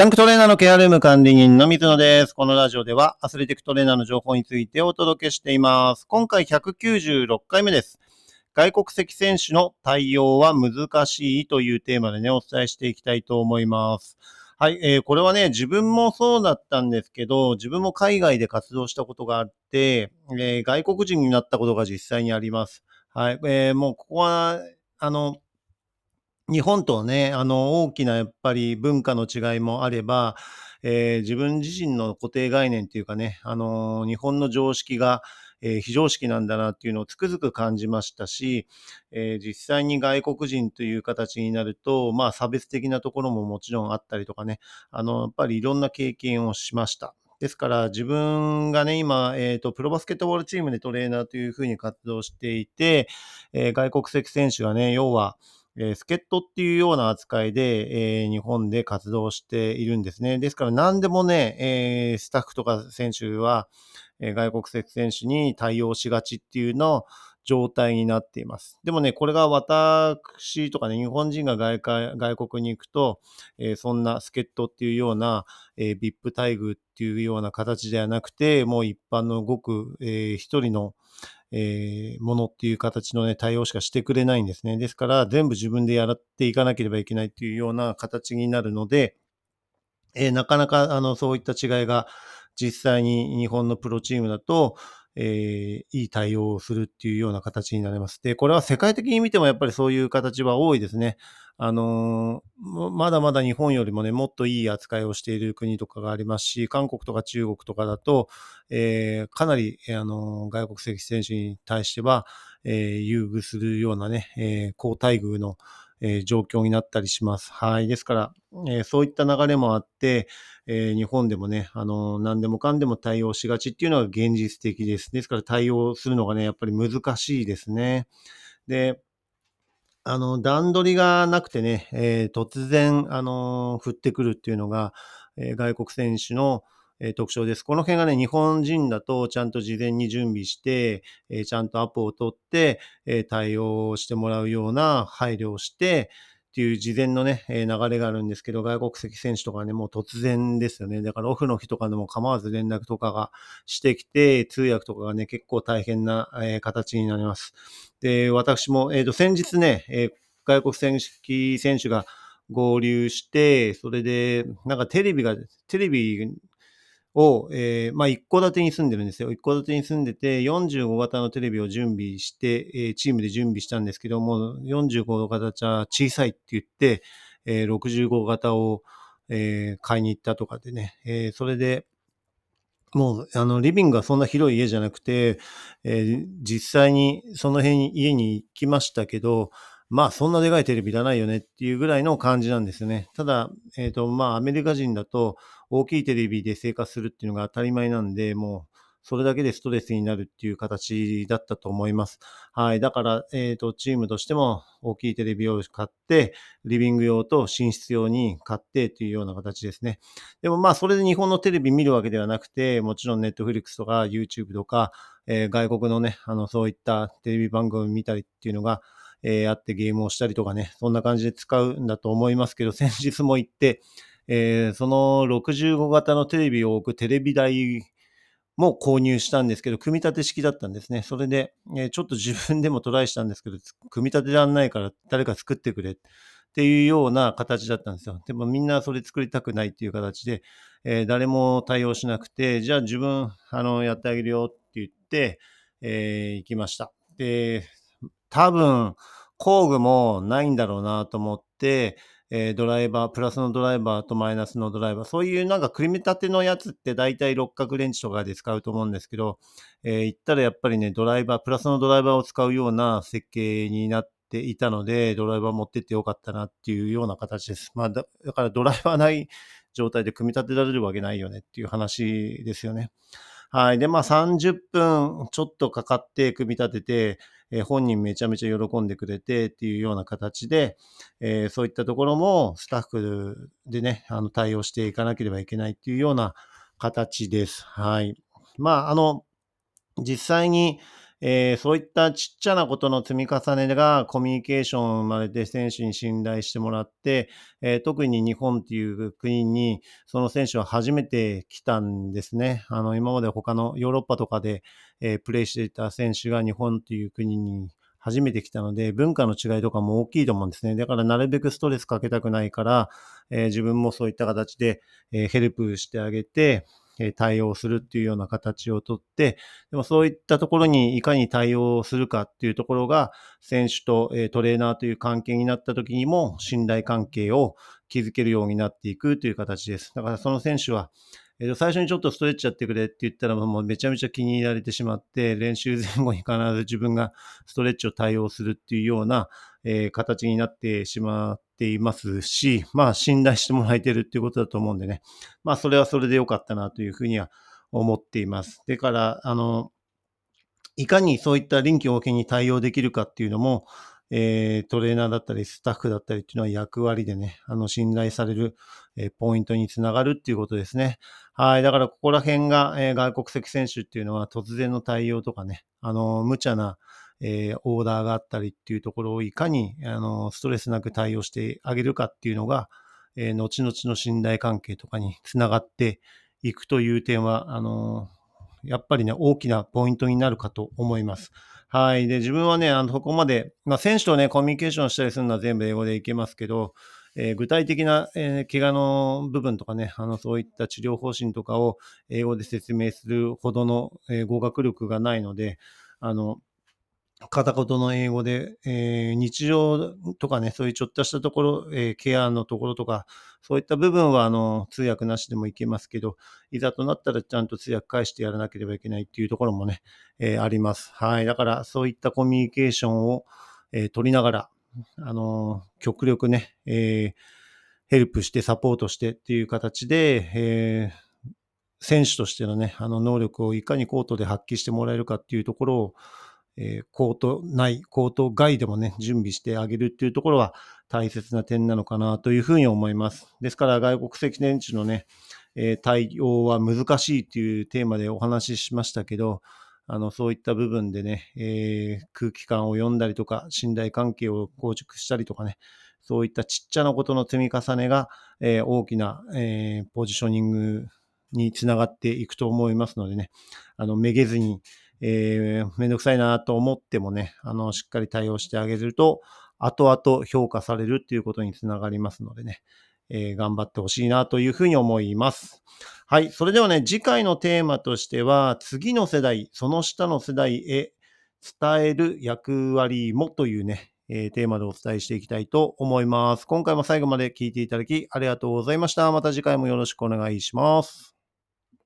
ジャンクトレーナーのケアルーム管理人の水野です。このラジオではアスレティックトレーナーの情報についてお届けしています。今回196回目です。外国籍選手の対応は難しいというテーマでね、お伝えしていきたいと思います。はい、えー、これはね、自分もそうだったんですけど、自分も海外で活動したことがあって、えー、外国人になったことが実際にあります。はい、えー、もうここは、あの、日本とね、あの、大きなやっぱり文化の違いもあれば、えー、自分自身の固定概念っていうかね、あの、日本の常識が、えー、非常識なんだなっていうのをつくづく感じましたし、えー、実際に外国人という形になると、まあ差別的なところももちろんあったりとかね、あの、やっぱりいろんな経験をしました。ですから自分がね、今、えっ、と、プロバスケットボールチームでトレーナーというふうに活動していて、えー、外国籍選手がね、要は、えー、助っ人っていうような扱いで、えー、日本で活動しているんですね。ですから何でもね、えー、スタッフとか選手は、え外国籍選手に対応しがちっていうの状態になっています。でもね、これが私とかね、日本人が外外国に行くと、えそんな助っ人っていうような、え VIP 待遇っていうような形ではなくて、もう一般のごく、えー、一人のえー、ものっていう形のね、対応しかしてくれないんですね。ですから、全部自分でやっていかなければいけないっていうような形になるので、えー、なかなか、あの、そういった違いが、実際に日本のプロチームだと、えー、いい対応をするっていうような形になります。で、これは世界的に見てもやっぱりそういう形は多いですね。あのー、まだまだ日本よりもね、もっといい扱いをしている国とかがありますし、韓国とか中国とかだと、えー、かなり、あのー、外国籍選手に対しては、え優遇するようなね、え高待遇の、え状況になったりします。はい。ですから、えそういった流れもあって、え日本でもね、あの何でもかんでも対応しがちっていうのが現実的です。ですから対応するのがね、やっぱり難しいですね。で、あの、段取りがなくてね、え、突然、あの、降ってくるっていうのが、え、外国選手の、え特徴です。この辺がね、日本人だとちゃんと事前に準備して、えちゃんとアポを取って、え対応してもらうような配慮をして、っていう事前のね、え流れがあるんですけど、外国籍選手とかね、もう突然ですよね。だからオフの日とかでも構わず連絡とかがしてきて、通訳とかがね、結構大変な、え形になります。で、私も、えっ、ー、と、先日ね、え、外国選手選手が合流して、それで、なんかテレビが、テレビを、えー、まあ、一戸建てに住んでるんですよ。一戸建てに住んでて、45型のテレビを準備して、えー、チームで準備したんですけども、45型じゃ小さいって言って、えー、65型を、えー、買いに行ったとかでね、えー、それで、もう、あの、リビングがそんな広い家じゃなくて、えー、実際にその辺に家に行きましたけど、まあそんなでかいテレビいらないよねっていうぐらいの感じなんですよね。ただ、えっ、ー、と、まあアメリカ人だと大きいテレビで生活するっていうのが当たり前なんで、もうそれだけでストレスになるっていう形だったと思います。はい。だから、えっ、ー、と、チームとしても大きいテレビを買って、リビング用と寝室用に買ってっていうような形ですね。でもまあ、それで日本のテレビ見るわけではなくて、もちろんネットフリックスとか YouTube とか、えー、外国のね、あの、そういったテレビ番組見たりっていうのが、えー、あってゲームをしたりとかね、そんな感じで使うんだと思いますけど、先日も行って、えー、その65型のテレビを置くテレビ台も購入したんですけど、組み立て式だったんですね。それで、えー、ちょっと自分でもトライしたんですけど、組み立てらんないから誰か作ってくれっていうような形だったんですよ。でもみんなそれ作りたくないっていう形で、えー、誰も対応しなくて、じゃあ自分、あの、やってあげるよって言って、えー、行きました。で、多分、工具もないんだろうなと思って、えー、ドライバー、プラスのドライバーとマイナスのドライバー、そういうなんか組み立てのやつって大体六角レンチとかで使うと思うんですけど、えー、言ったらやっぱりね、ドライバー、プラスのドライバーを使うような設計になっていたので、ドライバー持ってってよかったなっていうような形です。まあだ、だからドライバーない状態で組み立てられるわけないよねっていう話ですよね。はい。で、まあ30分ちょっとかかって組み立てて、え、本人めちゃめちゃ喜んでくれてっていうような形で、え、そういったところもスタッフでね、あの対応していかなければいけないっていうような形です。はい。まあ、あの、実際に、えー、そういったちっちゃなことの積み重ねがコミュニケーション生まれて選手に信頼してもらって、えー、特に日本っていう国にその選手は初めて来たんですね。あの、今まで他のヨーロッパとかで、えー、プレーしていた選手が日本っていう国に初めて来たので、文化の違いとかも大きいと思うんですね。だからなるべくストレスかけたくないから、えー、自分もそういった形で、えー、ヘルプしてあげて、え対応するっていうような形をとって、でもそういったところにいかに対応するかっていうところが、選手と、えトレーナーという関係になった時にも信頼関係を築けるようになっていくという形です。だからその選手は、えー、と最初にちょっとストレッチやってくれって言ったらもうめちゃめちゃ気に入られてしまって、練習前後に必ず自分がストレッチを対応するっていうような、えー、形になってしまっていますし、まあ信頼してもらえてるっていうことだと思うんでね、まあそれはそれで良かったなというふうには思っています。でから、あの、いかにそういった臨機応変に対応できるかっていうのも、えー、トレーナーだったり、スタッフだったりっていうのは役割でね、あの、信頼される、えー、ポイントにつながるっていうことですね。はい。だからここら辺が、えー、外国籍選手っていうのは突然の対応とかね、あの、無茶な、えー、オーダーがあったりっていうところをいかに、あの、ストレスなく対応してあげるかっていうのが、えー、後々の信頼関係とかにつながっていくという点は、あの、やっぱりね、大きなポイントになるかと思います。はい。で、自分はね、あの、そこまで、まあ、選手とね、コミュニケーションしたりするのは全部英語でいけますけど、えー、具体的な、えー、怪我の部分とかね、あの、そういった治療方針とかを英語で説明するほどの、えー、語学力がないので、あの、片言の英語で、えー、日常とかね、そういうちょっとしたところ、えー、ケアのところとか、そういった部分は、あの、通訳なしでもいけますけど、いざとなったらちゃんと通訳返してやらなければいけないっていうところもね、えー、あります。はい。だから、そういったコミュニケーションを、え取りながら、あの極力ね、えヘルプしてサポートしてっていう形で、え選手としてのね、あの能力をいかにコートで発揮してもらえるかっていうところを、えー、コート内、コート外でもね、準備してあげるっていうところは大切な点なのかなというふうに思います。ですから外国籍選手のね、えー、対応は難しいっていうテーマでお話ししましたけど、あの、そういった部分でね、えー、空気感を読んだりとか、信頼関係を構築したりとかね、そういったちっちゃなことの積み重ねが、えー、大きな、えー、ポジショニングにつながっていくと思いますのでね、あの、めげずに、えー、めんどくさいなと思ってもね、あの、しっかり対応してあげると、後々評価されるっていうことにつながりますのでね、えー、頑張ってほしいなというふうに思います。はい。それではね、次回のテーマとしては、次の世代、その下の世代へ伝える役割もというね、えー、テーマでお伝えしていきたいと思います。今回も最後まで聞いていただきありがとうございました。また次回もよろしくお願いします。